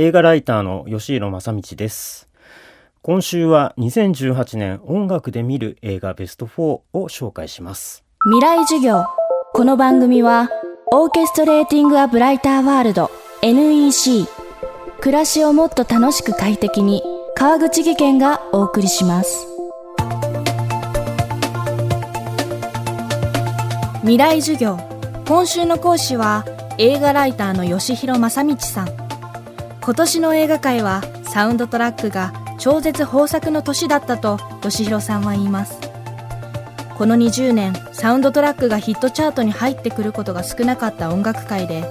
映画ライターの吉弘正道です。今週は2018年音楽で見る映画ベスト4を紹介します。未来授業。この番組はオーケストレーティング・ア・ブライター・ワールド NEC 暮らしをもっと楽しく快適に川口義賢がお送りします。未来授業。今週の講師は映画ライターの吉弘正道さん。今年の映画界はサウンドトラックが超絶豊作の年だったと吉弘さんは言います。この20年サウンドトラックがヒットチャートに入ってくることが少なかった音楽界で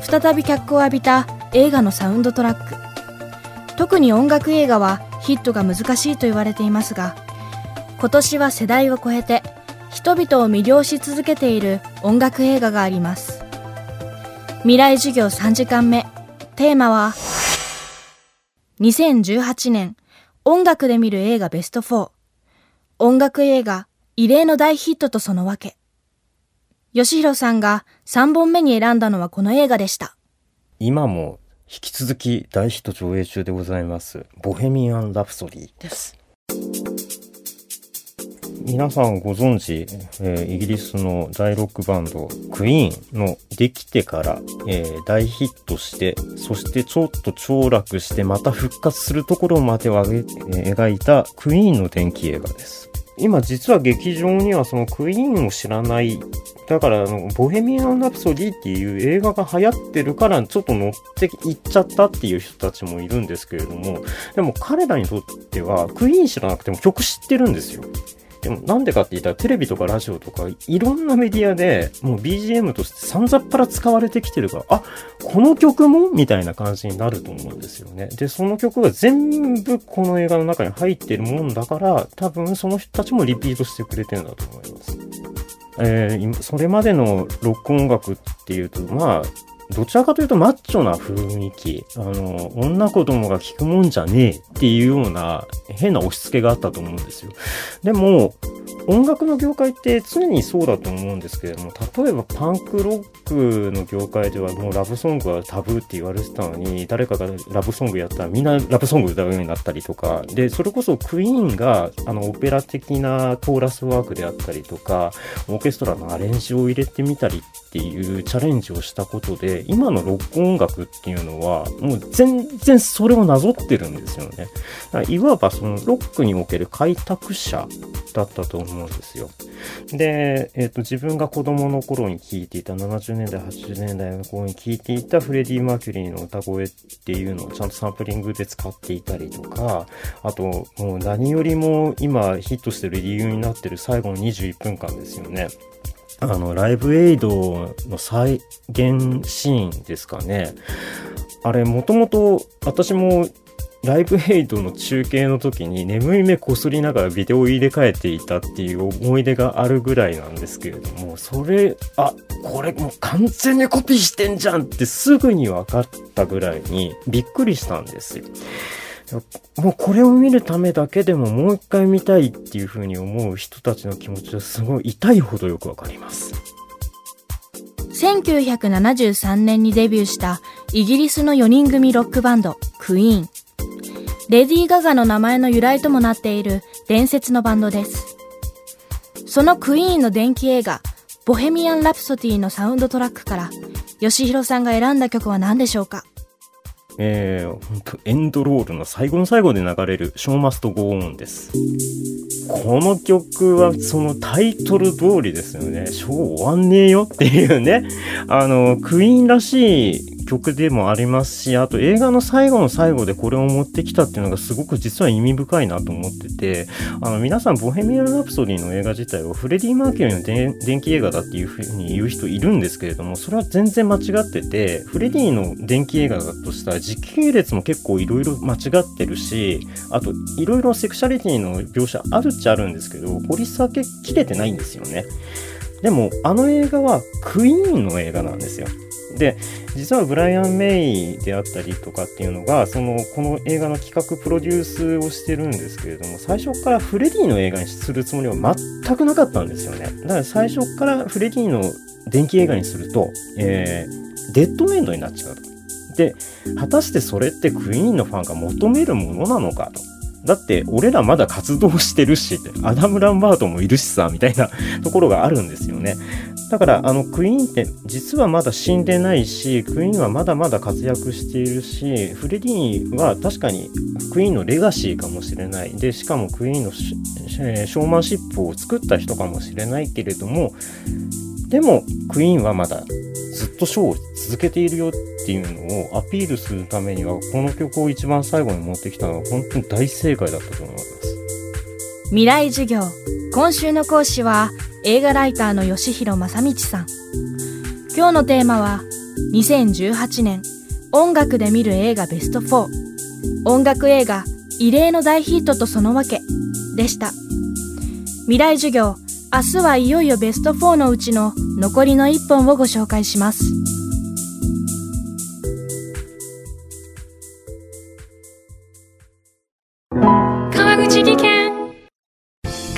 再び脚光を浴びた映画のサウンドトラック。特に音楽映画はヒットが難しいと言われていますが今年は世代を超えて人々を魅了し続けている音楽映画があります。未来授業3時間目。テーマは2018年音楽で見る映画ベスト4音楽映画異例の大ヒットとそのわけ。吉弘さんが3本目に選んだのはこの映画でした。今も引き続き大ヒット上映中でございますボヘミアン・ラプソディです。皆さんご存知、えー、イギリスの大ロックバンドクイーンのできてから、えー、大ヒットして、そしてちょっと凋落してまた復活するところまでを、え、描いたクイーンの電気映画です。今実は劇場にはそのクイーンを知らないだからあの、ボヘミアン・ラプソディっていう映画が流行ってるからちょっと乗っていっちゃったっていう人たちもいるんですけれども、でも彼らにとってはクイーン知らなくても曲知ってるんですよ。でもなんでかって言ったらテレビとかラジオとかいろんなメディアでもう BGM としてさんざっぱら使われてきてるから、あ、この曲も？みたいな感じになると思うんですよね。で、その曲が全部この映画の中に入ってるもんだから、多分その人たちもリピートしてくれてるんだと思います。えー、それまでのロック音楽っていうと、まあ、どちらかというとマッチョな雰囲気、あの、女子供が聞くもんじゃねえっていうような変な押し付けがあったと思うんですよ。でも、音楽の業界って常にそうだと思うんですけれども、例えばパンクロックの業界ではもうラブソングはタブーって言われてたのに、誰かがラブソングやったらみんなラブソング歌うようになったりとか、で、それこそクイーンがあのオペラ的なコーラスワークであったりとか、オーケストラのアレンジを入れてみたりっていうチャレンジをしたことで、今のロック音楽っていうのは、もう全然それをなぞってるんですよね。いわばそのロックにおける開拓者だったと思うんですよ。で、えっ、ー、と、自分が子供の頃に聴いていた、70年代、80年代の頃に聴いていたフレディ・マーキュリーの歌声っていうのをちゃんとサンプリングで使っていたりとか、あと、もう何よりも今ヒットしてる理由になってる最後の21分間ですよね。あの、ライブエイドの再現シーンですかね。あれ、もともと私もライブエイドの中継の時に眠い目こすりながらビデオを入れ替えていたっていう思い出があるぐらいなんですけれども、それ、あ、これもう完全にコピーしてんじゃんってすぐに分かったぐらいにびっくりしたんですよ。もうこれを見るためだけでももう一回見たいっていう風に思う人たちの気持ちはすごい痛いほどよくわかります。1973年にデビューしたイギリスの4人組ロックバンドクイーン。レディー・ガガの名前の由来ともなっている伝説のバンドです。そのクイーンの電気映画、ボヘミアン・ラプソディのサウンドトラックから、吉弘さんが選んだ曲は何でしょうか？えー、本当エンドロールの最後の最後で流れるショーマストゴーンです。この曲はそのタイトル通りですよね。ショー終わんねえよっていうね。あの、クイーンらしい曲でもありますし、あと映画の最後の最後でこれを持ってきたっていうのがすごく実は意味深いなと思ってて、あの皆さんボヘミアン・ラプソディの映画自体をフレディ・マーキュリーの電気映画だっていうふうに言う人いるんですけれども、それは全然間違ってて、フレディの電気映画だとしたら時系列も結構いろいろ間違ってるし、あといろいろセクシャリティの描写あるっちゃあるんですけど、掘り下げきれてないんですよね。でも、あの映画はクイーンの映画なんですよ。で、実はブライアン・メイであったりとかっていうのが、その、この映画の企画、プロデュースをしてるんですけれども、最初からフレディの映画にするつもりは全くなかったんですよね。だから最初からフレディの電気映画にすると、えー、デッドメンドになっちゃうと。で、果たしてそれってクイーンのファンが求めるものなのかと。だって俺らまだ活動してるし、アダム・ランバートもいるしさ、みたいなところがあるんですよね。だからあのクイーンって実はまだ死んでないし、クイーンはまだまだ活躍しているし、フレディは確かにクイーンのレガシーかもしれない。で、しかもクイーンのショーマンシップを作った人かもしれないけれども、でもクイーンはまだずっとショーを続けているよっていうのをアピールするためには、この曲を一番最後に持ってきたのは本当に大正解だったと思います。未来授業。今週の講師は映画ライターの吉弘正道さん。今日のテーマは2018年音楽で見る映画ベスト4音楽映画異例の大ヒットとそのわけでした。未来授業明日はいよいよベスト4のうちの残りの1本をご紹介します。